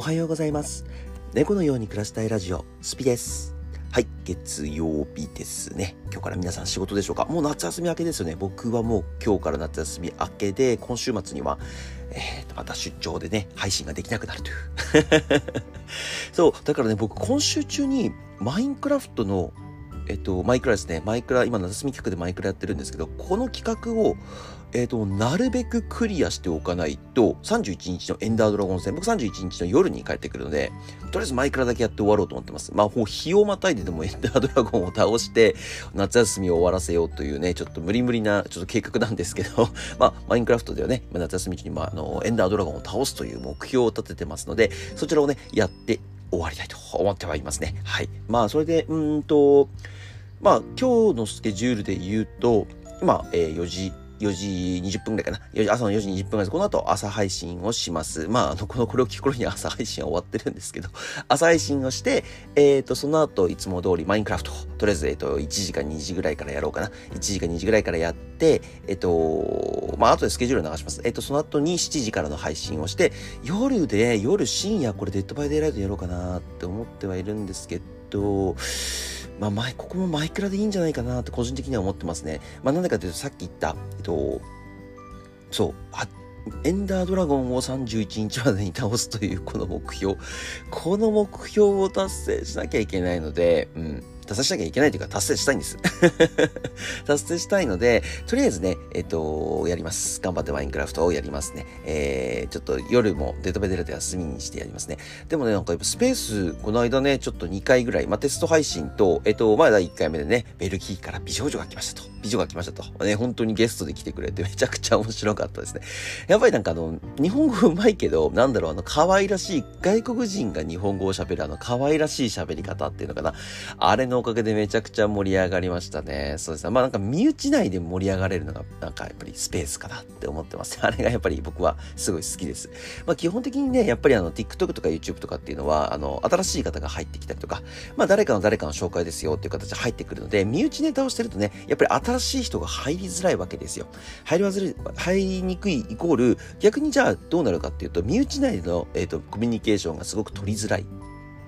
おはようございます。猫のように暮らしたいラジオスピです。はい月曜日ですね。今日から皆さん仕事でしょうか？もう夏休み明けですよね。僕はもう今日から夏休み明けで今週末にはえー、とまた出張でね配信ができなくなるという。そうだからね僕今週中にマインクラフトのえっと、マイクラですね。マイクラ、今、夏休み企画でマイクラやってるんですけど、この企画を、えっと、なるべくクリアしておかないと、31日のエンダードラゴン戦、僕31日の夜に帰ってくるので、とりあえずマイクラだけやって終わろうと思ってます。まあ、もう日をまたいででもエンダードラゴンを倒して、夏休みを終わらせようというね、ちょっと無理無理な、ちょっと計画なんですけど、まあ、マインクラフトではね、夏休み中に、まあ、あの、エンダードラゴンを倒すという目標を立ててますので、そちらをね、やって終わりたいと思ってはいますね。はい。まあ、それで、うんと、まあ、今日のスケジュールで言うと、今、えー、4時、4時20分ぐらいかな。4時朝の4時20分ぐらいです。この後朝配信をします。まあ、あの、この、これを聞く頃に朝配信は終わってるんですけど、朝配信をして、えっ、ー、と、その後、いつも通りマインクラフト、とりあえず、えっ、ー、と、1時か2時ぐらいからやろうかな。1時か2時ぐらいからやって、えっ、ー、と、まあ、後でスケジュール流します。えっ、と、その後に7時からの配信をして、夜で、夜深夜、これデッドバイデイライトやろうかなって思ってはいるんですけど、まあ、前、ここもマイクラでいいんじゃないかなって個人的には思ってますね。まあ、なんでかというと、さっき言った、えっと、そう、エンダードラゴンを31日までに倒すというこの目標。この目標を達成しなきゃいけないので、うん。達成しなきゃいけないというか達成したいんです。達成したいので、とりあえずね、えっ、と、やります。頑張ってマインクラフトをやりますね。えー、ちょっと夜もデートベデルで休みにしてやりますね。でもね、なんかやっぱスペース、この間ね、ちょっと2回ぐらい、まあ、テスト配信と、えっ、と、まだ1回目でね、ベルギーから美少女が来ましたと。美女が来ましたと。ね、本当にゲストで来てくれてめちゃくちゃ面白かったですね。やっぱりなんかあの、日本語うまいけど、なんだろう、あの、可愛らしい、外国人が日本語を喋るあの、可愛らしい喋り方っていうのかな。あれのおかげでめちゃくちゃ盛り上がりましたね。そうですね。まあなんか身内内で盛り上がれるのが、なんかやっぱりスペースかなって思ってます。あれがやっぱり僕はすごい好きです。まあ基本的にね、やっぱりあの TikTok とか YouTube とかっていうのは、あの、新しい方が入ってきたりとか、まあ誰かの誰かの紹介ですよっていう形で入ってくるので、身内ネタをしてるとね、やっぱり新しい人が入りづらいわけですよ。入りづらい、入りにくいイコール、逆にじゃあどうなるかっていうと、身内内での、えっ、ー、と、コミュニケーションがすごく取りづらい。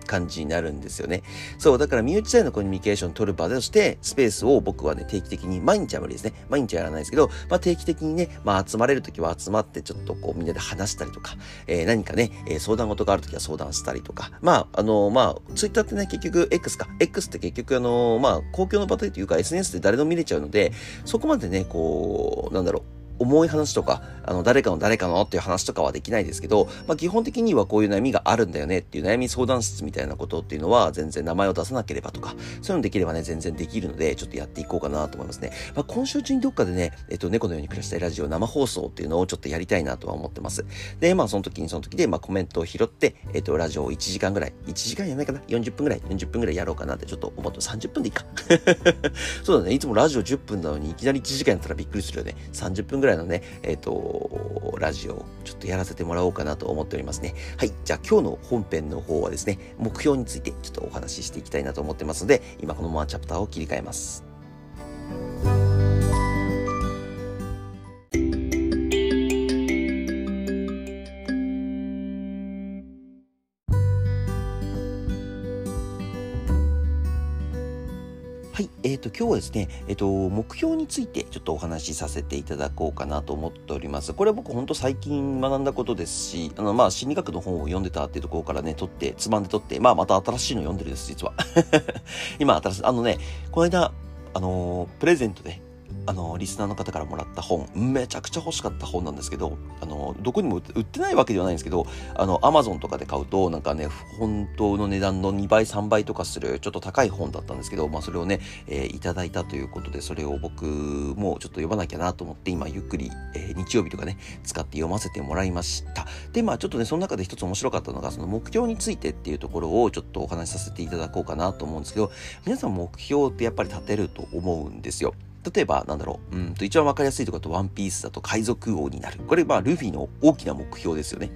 感じになるんですよね。そう、だから身内でのコミュニケーションを取る場として、スペースを僕はね、定期的に、毎日は無理ですね。毎日はやらないですけど、まあ定期的にね、まあ集まれるときは集まって、ちょっとこうみんなで話したりとか、えー、何かね、えー、相談事があるときは相談したりとか、まあ、あのー、まあ、ツイッターってね、結局 X か。X って結局あのまあ、公共の場というか SNS で誰でも見れちゃうので、そこまでね、こう、なんだろう、重い話とか、あの、誰かの誰かのっていう話とかはできないですけど、まあ、基本的にはこういう悩みがあるんだよねっていう悩み相談室みたいなことっていうのは、全然名前を出さなければとか、そういうのできればね、全然できるので、ちょっとやっていこうかなと思いますね。まあ、今週中にどっかでね、えっと、猫のように暮らしたいラジオ生放送っていうのをちょっとやりたいなとは思ってます。で、まあ、その時にその時で、まあ、コメントを拾って、えっと、ラジオを1時間ぐらい、1時間やないかな ?40 分ぐらい、40分ぐらいやろうかなってちょっと思って、30分でいいか。そうだね、いつもラジオ10分なのにいきなり1時間やったらびっくりするよね。30分ぐらいのね、えっと、と、ラジオをちょっとやらせてもらおうかなと思っておりますね。はい。じゃあ今日の本編の方はですね、目標についてちょっとお話ししていきたいなと思ってますので、今このままチャプターを切り替えます。今日はですね、えっ、と、目標についてちょっとお話しさせていただこうかなと思っております。これは僕本当最近学んだことですし、あの、まあ、心理学の本を読んでたっていうところからね、取って、つまんで取って、まあ、また新しいの読んでるんです、実は。今、新しい、あのね、この間、あのプレゼントで、あの、リスナーの方からもらった本、めちゃくちゃ欲しかった本なんですけど、あの、どこにも売ってないわけではないんですけど、あの、アマゾンとかで買うと、なんかね、本当の値段の2倍、3倍とかする、ちょっと高い本だったんですけど、まあ、それをね、えー、いただいたということで、それを僕もちょっと読まなきゃなと思って、今、ゆっくり、えー、日曜日とかね、使って読ませてもらいました。で、まあ、ちょっとね、その中で一つ面白かったのが、その目標についてっていうところをちょっとお話しさせていただこうかなと思うんですけど、皆さん目標ってやっぱり立てると思うんですよ。例えば、なんだろう、うんと、一番わかりやすいところと、ワンピースだと海賊王になる。これ、まあ、ルフィの大きな目標ですよね。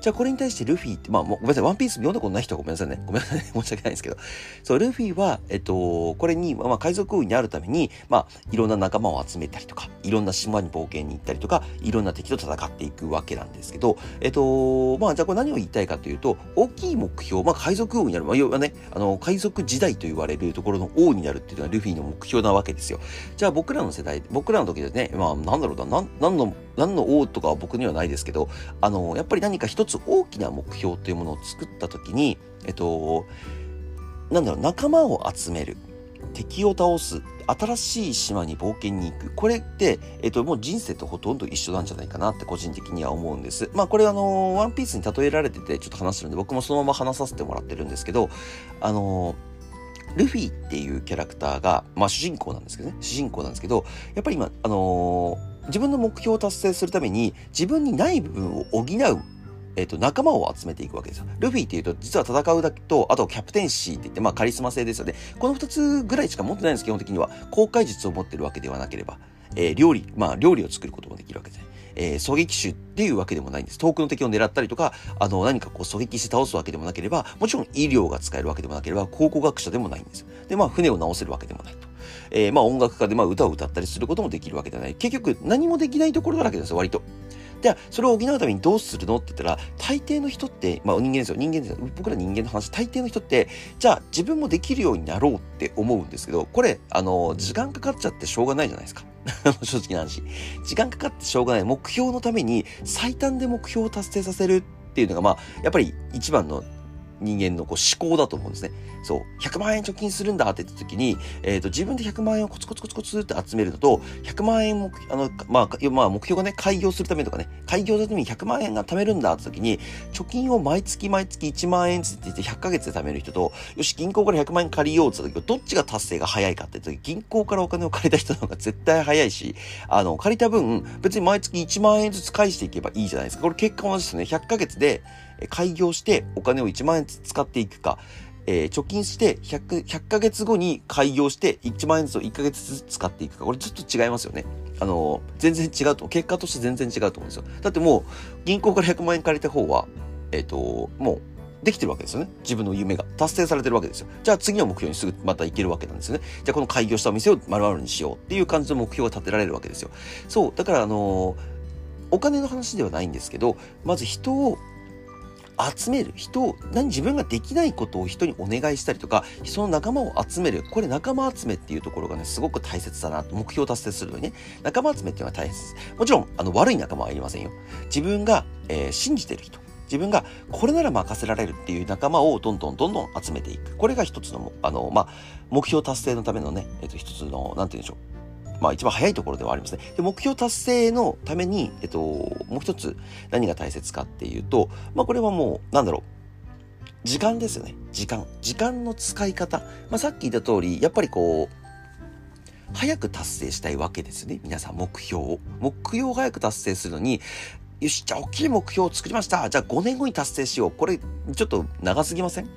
じゃあ、これに対してルフィって、まあ、ごめんなさい、ワンピース読んだことない人はごめんなさいね。ごめんなさい、ね、申し訳ないんですけど。そう、ルフィは、えっと、これに、まあ、海賊王になるために、まあ、いろんな仲間を集めたりとか、いろんな島に冒険に行ったりとか、いろんな敵と戦っていくわけなんですけど、えっと、まあ、じゃあ、これ何を言いたいかというと、大きい目標、まあ、海賊王になる、まあ、要はね、あの、海賊時代と言われるところの王になるっていうのはルフィの目標なわけですよ。じゃあ、僕らの世代、僕らの時ですね、まあ、なんだろうな、何の、何の王とかは僕にはないですけど、あの、やっぱり何か一つ大きな目標というものを作った時に、えっと、なんだろう、仲間を集める。敵を倒す。新しい島に冒険に行く。これって、えっと、もう人生とほとんど一緒なんじゃないかなって個人的には思うんです。まあこれあの、ワンピースに例えられててちょっと話してるんで、僕もそのまま話させてもらってるんですけど、あのルフィっていうキャラクターが、まあ主人公なんですけどね、主人公なんですけど、やっぱり今、あのー、自分の目標を達成するために、自分にない部分を補うえっ、ー、と、仲間を集めていくわけですよ。ルフィっていうと、実は戦うだけと、あとキャプテンシーって言って、まあカリスマ性ですよね。この二つぐらいしか持ってないんです、基本的には。公開術を持ってるわけではなければ。えー、料理、まあ料理を作ることえー、狙撃手っていうわけでもないんです。遠くの敵を狙ったりとか、あの、何かこう狙撃して倒すわけでもなければ、もちろん医療が使えるわけでもなければ、考古学者でもないんです。で、まあ船を直せるわけでもないと。えー、まあ音楽家でまあ歌を歌ったりすることもできるわけではない。結局何もできないところだらけですよ、割と。じゃあ、それを補うためにどうするのって言ったら、大抵の人って、まあ人間ですよ。人間ですよ。僕ら人間の話、大抵の人って、じゃあ自分もできるようになろうって思うんですけど、これ、あの、時間かかっちゃってしょうがないじゃないですか。正直な話。時間かかってしょうがない。目標のために最短で目標を達成させるっていうのが、まあ、やっぱり一番の人間のこう思考だと思うんですね。そう。100万円貯金するんだって言った時に、えっ、ー、と、自分で100万円をコツコツコツコツって集めるのと、100万円も、あの、まあ、まあ、目標がね、開業するためとかね、開業するために100万円が貯めるんだって時に、貯金を毎月毎月1万円つって言って100ヶ月で貯める人と、よし、銀行から100万円借りようって言った時どっちが達成が早いかって言った時、銀行からお金を借りた人の方が絶対早いし、あの、借りた分、別に毎月1万円ずつ返していけばいいじゃないですか。これ結果同じですね。100ヶ月で、開業してお金を1万円使っていくか、えー、貯金して100、100ヶ月後に開業して1万円ずつを1ヶ月ずつ使っていくか、これちょっと違いますよね。あの、全然違うと、結果として全然違うと思うんですよ。だってもう、銀行から100万円借りた方は、えっ、ー、と、もう、できてるわけですよね。自分の夢が。達成されてるわけですよ。じゃあ次の目標にすぐまた行けるわけなんですよね。じゃあこの開業したお店を丸々にしようっていう感じの目標が立てられるわけですよ。そう。だからあのお金の話ではないんですけど、まず人を集める。人を何自分ができないことを人にお願いしたりとかその仲間を集める。これ仲間集めっていうところがねすごく大切だなと。目標達成するのにね。仲間集めっていうのは大切です。もちろんあの悪い仲間はいりませんよ。自分が、えー、信じてる人。自分がこれなら任せられるっていう仲間をどんどんどんどん集めていく。これが一つの、あの、まあ、目標達成のためのね、えっ、と、一つの、なんて言うんでしょう。まあ一番早いところではありますね。で目標達成のために、えっと、もう一つ何が大切かっていうと、まあこれはもう、なんだろう。時間ですよね。時間。時間の使い方。まあさっき言った通り、やっぱりこう、早く達成したいわけですね。皆さん目標を。目標を早く達成するのに、よし、じゃあ大きい目標を作りました。じゃあ5年後に達成しよう。これ、ちょっと長すぎません？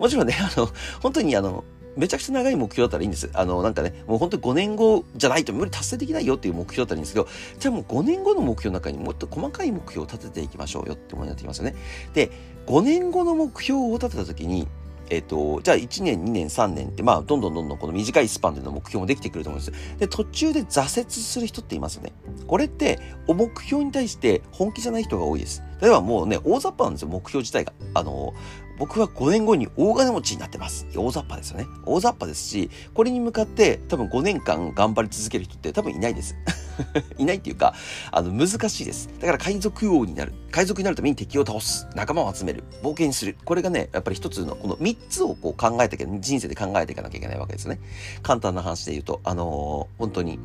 もちろんね、あの、本当にあの、めちゃくちゃ長い目標だったらいいんです。あの、なんかね、もう本当に5年後じゃないと無理達成できないよっていう目標だったらいいんですけど、じゃあもう5年後の目標の中にもっと細かい目標を立てていきましょうよってものになってきますよね。で、5年後の目標を立てた時に、えっ、ー、と、じゃあ1年、2年、3年って、まあ、どんどんどんどんこの短いスパンでの目標もできてくると思うんです。で、途中で挫折する人っていますよね。これって、お目標に対して本気じゃない人が多いです。例えばもうね、大雑把なんですよ、目標自体が。あの、僕は5年後に大金持ちになってます。大雑把ですよね。大雑把ですし、これに向かって多分5年間頑張り続ける人って多分いないです。いないっていうか、あの、難しいです。だから海賊王になる。海賊になるために敵を倒す。仲間を集める。冒険する。これがね、やっぱり一つの、この3つをこう考えていけ人生で考えていかなきゃいけないわけですね。簡単な話で言うと、あのー、本当に、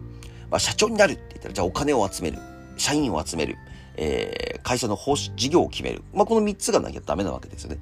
まあ、社長になるって言ったら、じゃあお金を集める。社員を集める。えー、会社の方針、事業を決める。まあ、この3つがなきゃダメなわけですよね。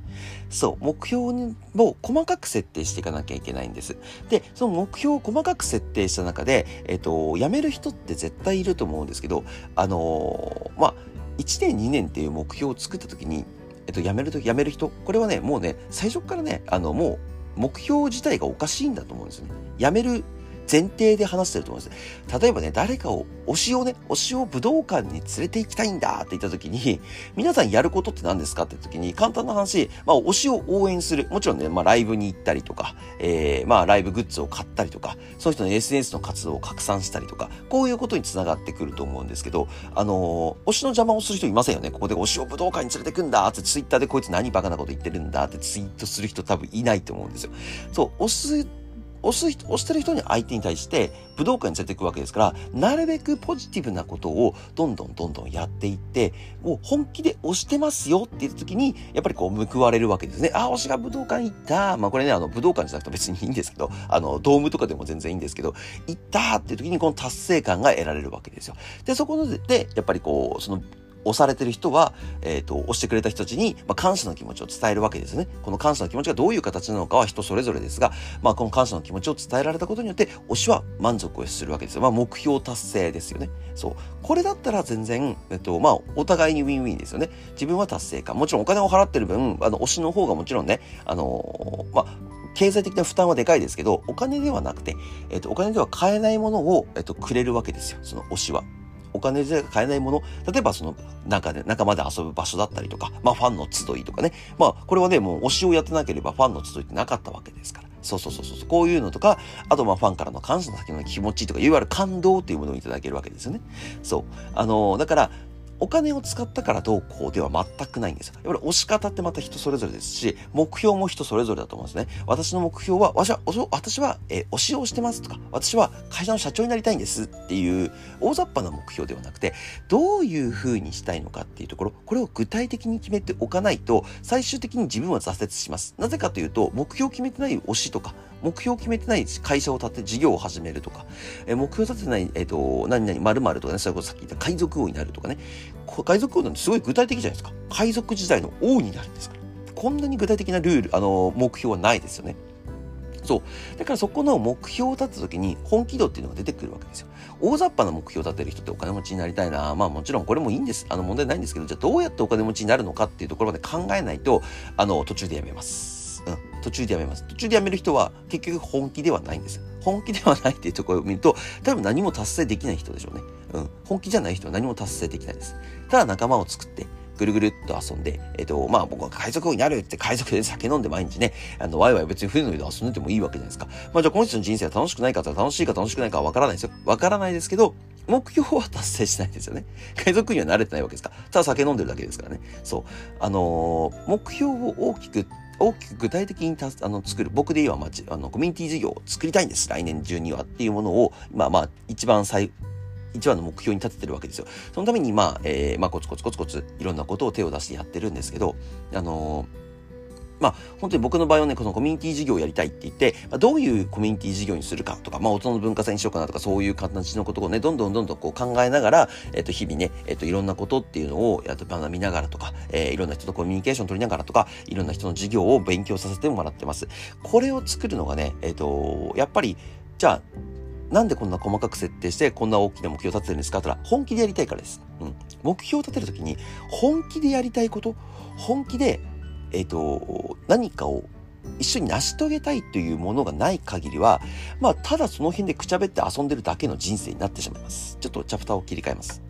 そう、目標を細かく設定していかなきゃいけないんです。で、その目標を細かく設定した中で、えっ、ー、と、辞める人って絶対いると思うんですけど、あのー、まあ、1年2年っていう目標を作った時に、えっ、と、辞めるとき、辞める人、これはね、もうね、最初からね、あの、もう、目標自体がおかしいんだと思うんですよね。辞める前提で話してると思うんです。例えばね、誰かを、推しをね、推しを武道館に連れて行きたいんだって言った時に、皆さんやることって何ですかって時に、簡単な話、まあ、推しを応援する。もちろんね、まあ、ライブに行ったりとか、えー、まあ、ライブグッズを買ったりとか、その人の SNS の活動を拡散したりとか、こういうことにつながってくると思うんですけど、あのー、推しの邪魔をする人いませんよね。ここで推しを武道館に連れてくんだってツイッターでこいつ何バカなこと言ってるんだってツイートする人多分いないと思うんですよ。そう、推す押す人、押してる人に相手に対して武道館に連れていくわけですから、なるべくポジティブなことをどんどんどんどんやっていって、もう本気で押してますよって言った時に、やっぱりこう報われるわけですね。あ、推しが武道館行った。まあこれね、あの武道館じゃなくて別にいいんですけど、あの、ドームとかでも全然いいんですけど、行ったっていう時にこの達成感が得られるわけですよ。で、そこで、やっぱりこう、その押されてる人は、えっ、ー、と、押してくれた人たちに、まあ、感謝の気持ちを伝えるわけですね。この感謝の気持ちがどういう形なのかは人それぞれですが、まあ、この感謝の気持ちを伝えられたことによって、推しは満足をするわけですよ。まあ、目標達成ですよね。そう。これだったら全然、えっと、まあ、お互いにウィンウィンですよね。自分は達成感。もちろんお金を払ってる分、あの、推しの方がもちろんね、あのー、まあ、経済的な負担はでかいですけど、お金ではなくて、えっと、お金では買えないものを、えっと、くれるわけですよ。その推しは。お金じゃ買えないもの、例えばその中で、仲間で遊ぶ場所だったりとか、まあファンの集いとかね。まあこれはね、もう推しをやってなければファンの集いってなかったわけですから。そうそうそうそう。こういうのとか、あとまあファンからの感謝の先の気持ちとか、いわゆる感動っていうものをいただけるわけですよね。そう。あのー、だから、お金を使ったからどうこうでは全くないんですよ。やっぱり押し方ってまた人それぞれですし、目標も人それぞれだと思うんですね。私の目標は、私は、私は、えー、推しをしてますとか、私は会社の社長になりたいんですっていう大雑把な目標ではなくて、どういう風にしたいのかっていうところ、これを具体的に決めておかないと、最終的に自分は挫折します。なぜかというと、目標を決めてない推しとか、目標を決めてない会社を立て、事業を始めるとか、え目標を立てない、えっ、ー、と、何々、〇〇とかね、それこそさっき言った海賊王になるとかね、海賊王なんてすごい具体的じゃないですか。海賊時代の王になるんですから。こんなに具体的なルール、あの、目標はないですよね。そう。だからそこの目標を立つときに本気度っていうのが出てくるわけですよ。大雑把な目標を立てる人ってお金持ちになりたいな。まあもちろんこれもいいんです。あの問題ないんですけど、じゃあどうやってお金持ちになるのかっていうところまで考えないと、あの、途中でやめます。途中でやめます。途中でやめる人は結局本気ではないんです本気ではないっていうところを見ると、多分何も達成できない人でしょうね。うん。本気じゃない人は何も達成できないです。ただ仲間を作って、ぐるぐるっと遊んで、えっ、ー、と、まあ僕は海賊王になるって海賊で酒飲んで毎日ね、あの、ワイワイ別に船の上で遊んでてもいいわけじゃないですか。まあじゃあこの人の人生は楽しくないか楽しいか楽しくないかはわからないですよ。わからないですけど、目標は達成しないですよね。海賊には慣れてないわけですから。ただ酒飲んでるだけですからね。そう。あのー、目標を大きく大きく具体的にたあの作る、僕で言えば、まあ、あのコミュニティ事業を作りたいんです、来年中にはっていうものを、まあまあ、一番最、一番の目標に立ててるわけですよ。そのために、まあ、えー、まあ、コツコツコツコツ、いろんなことを手を出してやってるんですけど、あのーまあ、本当に僕の場合はね、このコミュニティ事業をやりたいって言って、まあ、どういうコミュニティ事業にするかとか、まあ、大人の文化祭にしようかなとか、そういう形のことをね、どんどんどんどんこう考えながら、えっ、と、日々ね、えっ、と、いろんなことっていうのを、やっと学びながらとか、えー、いろんな人とコミュニケーション取りながらとか、いろんな人の事業を勉強させてもらってます。これを作るのがね、えっ、と、やっぱり、じゃあ、なんでこんな細かく設定してこんな大きな目標を立ててるんですかって言ったら本気でやりたいからです。うん。目標を立てるときに本気でやりたいこと、本気でえっ、ー、と、何かを一緒に成し遂げたいというものがない限りは、まあ、ただその辺でくちゃべって遊んでるだけの人生になってしまいます。ちょっとチャプターを切り替えます。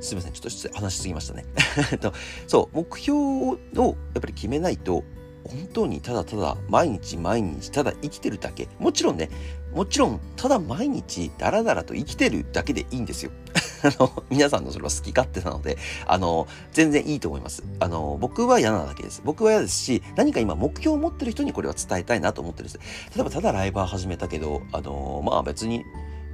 すみません。ちょっと話しすぎましたね。そう、目標をやっぱり決めないと、本当にただただ毎日毎日ただ生きてるだけ。もちろんね、もちろんただ毎日ダラダラと生きてるだけでいいんですよ。あの、皆さんのそれは好き勝手なので、あの、全然いいと思います。あの、僕は嫌なだけです。僕は嫌ですし、何か今目標を持ってる人にこれは伝えたいなと思ってるんです。例えばただライバー始めたけど、あの、まあ別に、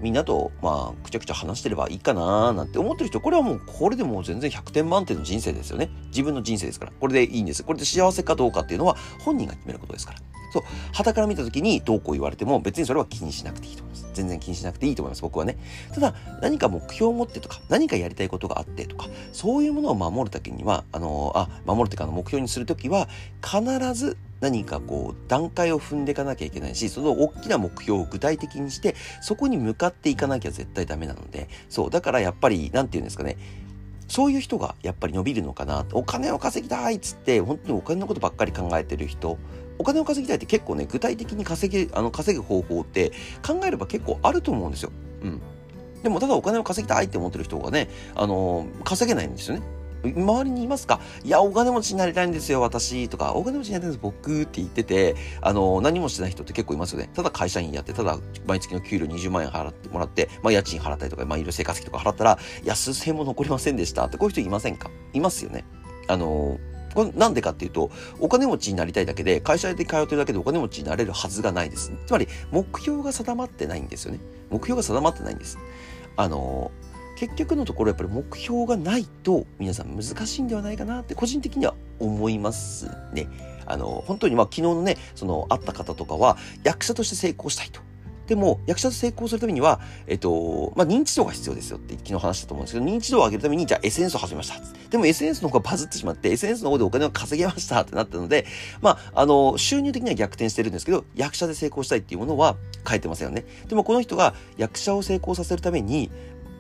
みんなと、まあ、くちゃくちゃ話してればいいかなーなんて思ってる人、これはもう、これでもう全然100点満点の人生ですよね。自分の人生ですから。これでいいんです。これで幸せかどうかっていうのは、本人が決めることですから。そう。旗から見た時にどうこう言われても、別にそれは気にしなくていいと思います。全然気にしなくていいと思います、僕はね。ただ、何か目標を持ってとか、何かやりたいことがあってとか、そういうものを守るためには、あの、あ、守るというか、目標にするときは、必ず何かこう段階を踏んでいかなきゃいけないしその大きな目標を具体的にしてそこに向かっていかなきゃ絶対ダメなのでそうだからやっぱり何て言うんですかねそういう人がやっぱり伸びるのかなお金を稼ぎたいっつって本当にお金のことばっかり考えてる人お金を稼ぎたいって結構ね具体的に稼げあの稼ぐ方法って考えれば結構あると思うんですよ。うん、でもただお金を稼ぎたいって思ってる人がねあの稼げないんですよね。周りにいますか？いや、お金持ちになりたいんですよ、私。とか、お金持ちになりたいんです、僕って言ってて、あの、何もしてない人って結構いますよね。ただ会社員やって、ただ毎月の給料20万円払ってもらって、まあ家賃払ったりとか、まあいろいろ生活費とか払ったら、いや、数千も残りませんでしたって、こういう人いませんか？いますよね。あの、これなんでかっていうと、お金持ちになりたいだけで、会社で通ってるだけでお金持ちになれるはずがないです。つまり、目標が定まってないんですよね。目標が定まってないんです。あの、結局のところやっぱり目標がないと皆さん難しいんではないかなって個人的には思いますね。あの、本当にまあ昨日のね、その会った方とかは役者として成功したいと。でも、役者と成功するためには、えっと、まあ、認知度が必要ですよって昨日話したと思うんですけど、認知度を上げるために、じゃあ SNS を始めました。でも SNS の方がバズってしまって、SNS の方でお金を稼げましたってなったので、まあ、あの、収入的には逆転してるんですけど、役者で成功したいっていうものは変えてませんよね。でもこの人が役者を成功させるために、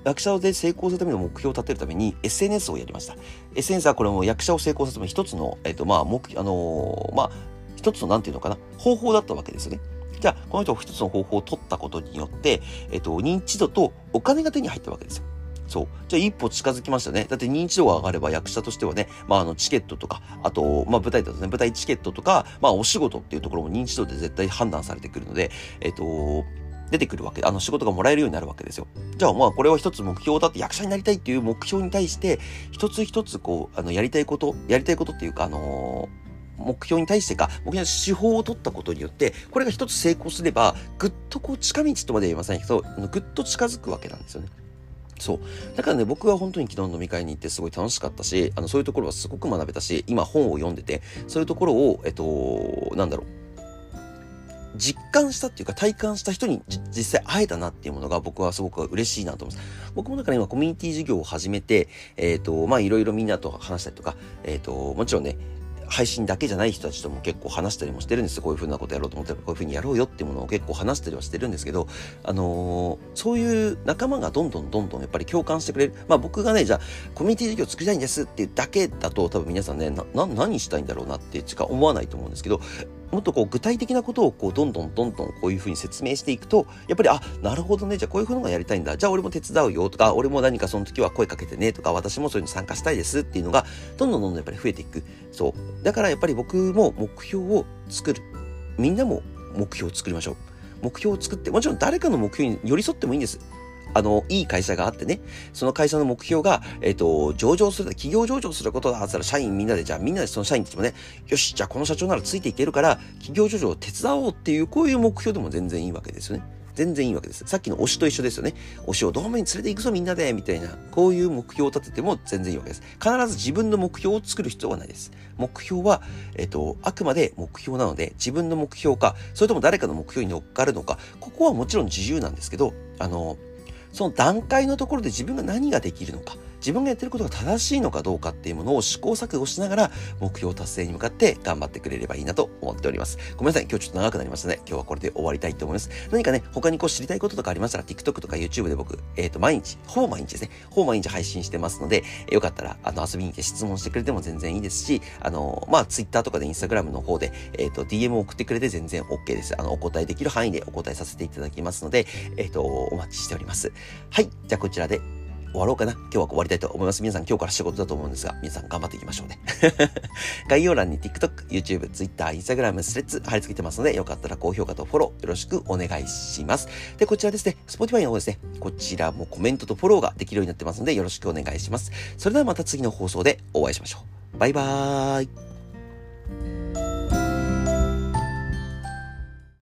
役者で成功するための目標を立てるために SNS をやりました。SNS はこれも役者を成功させるための一つの、えっ、と、まあ、目、あのー、まあ、一つの、なんていうのかな、方法だったわけですよね。じゃあ、この人が一つの方法を取ったことによって、えっ、と、認知度とお金が手に入ったわけですよ。そう。じゃあ一歩近づきましたね。だって認知度が上がれば役者としてはね、まああのチケットとか、あと、まあ舞台だとね、舞台チケットとか、まあお仕事っていうところも認知度で絶対判断されてくるので、えっと、出てくるわけ、あの仕事がもらえるようになるわけですよ。じゃあまあこれは一つ目標だって役者になりたいっていう目標に対して、一つ一つこう、あのやりたいこと、やりたいことっていうか、あのー目標に対してか、目標の手法を取ったことによって、これが一つ成功すれば、ぐっとこう近道とまでは言いませんけど、ぐっと近づくわけなんですよね。そう。だからね、僕は本当に昨日飲み会に行ってすごい楽しかったし、あの、そういうところはすごく学べたし、今本を読んでて、そういうところを、えっと、なんだろう、実感したっていうか体感した人に実際会えたなっていうものが僕はすごく嬉しいなと思います。僕もだから今コミュニティ事業を始めて、えっ、ー、と、まあいろいろみんなと話したりとか、えっ、ー、と、もちろんね、配信だけじゃない人たちとも結構話したりもしてるんです。こういうふうなことやろうと思ったらこういうふうにやろうよっていうものを結構話したりはしてるんですけど、あのー、そういう仲間がどんどんどんどんやっぱり共感してくれる。まあ僕がね、じゃあコミュニティ事業作りたいんですっていうだけだと多分皆さんね、な、何したいんだろうなってしか思わないと思うんですけど、もっとこう具体的なことをこうどんどんどんどんこういうふうに説明していくと、やっぱり、あ、なるほどね、じゃあこういうふうのがやりたいんだ。じゃあ俺も手伝うよとか、俺も何かその時は声かけてねとか、私もそういうの参加したいですっていうのが、どんどんどんどんやっぱり増えていく。そう。だからやっぱり僕も目標を作る。みんなも目標を作りましょう。目標を作って、もちろん誰かの目標に寄り添ってもいいんです。あの、いい会社があってね、その会社の目標が、えっ、ー、と、上場する、企業上場することだったら、社員みんなで、じゃあみんなでその社員たちもね、よし、じゃあこの社長ならついていけるから、企業上場を手伝おうっていう、こういう目標でも全然いいわけですよね。全然いいわけです。さっきの推しと一緒ですよね。推しをドームに連れて行くぞみんなでみたいな、こういう目標を立てても全然いいわけです。必ず自分の目標を作る必要はないです。目標は、えっと、あくまで目標なので、自分の目標か、それとも誰かの目標に乗っかるのか、ここはもちろん自由なんですけど、あの、その段階のところで自分が何ができるのか、自分がやってることが正しいのかどうかっていうものを試行錯誤しながら目標達成に向かって頑張ってくれればいいなと思っております。ごめんなさい。今日ちょっと長くなりましたね。今日はこれで終わりたいと思います。何かね、他にこう知りたいこととかありましたら TikTok とか YouTube で僕、えっ、ー、と、毎日、ほぼ毎日ですね。ほぼ毎日配信してますので、えー、よかったら、あの、遊びに来て質問してくれても全然いいですし、あの、まあ、Twitter とかで Instagram の方で、えっ、ー、と、DM を送ってくれて全然 OK です。あの、お答えできる範囲でお答えさせていただきますので、えっ、と、お待ちしております。はい。じゃあこちらで終わろうかな。今日は終わりたいと思います。皆さん今日から仕事だと思うんですが、皆さん頑張っていきましょうね。概要欄に TikTok、YouTube、Twitter、Instagram、スレッズ貼り付けてますので、よかったら高評価とフォローよろしくお願いします。で、こちらですね、Spotify の方ですね、こちらもコメントとフォローができるようになってますので、よろしくお願いします。それではまた次の放送でお会いしましょう。バイバーイ。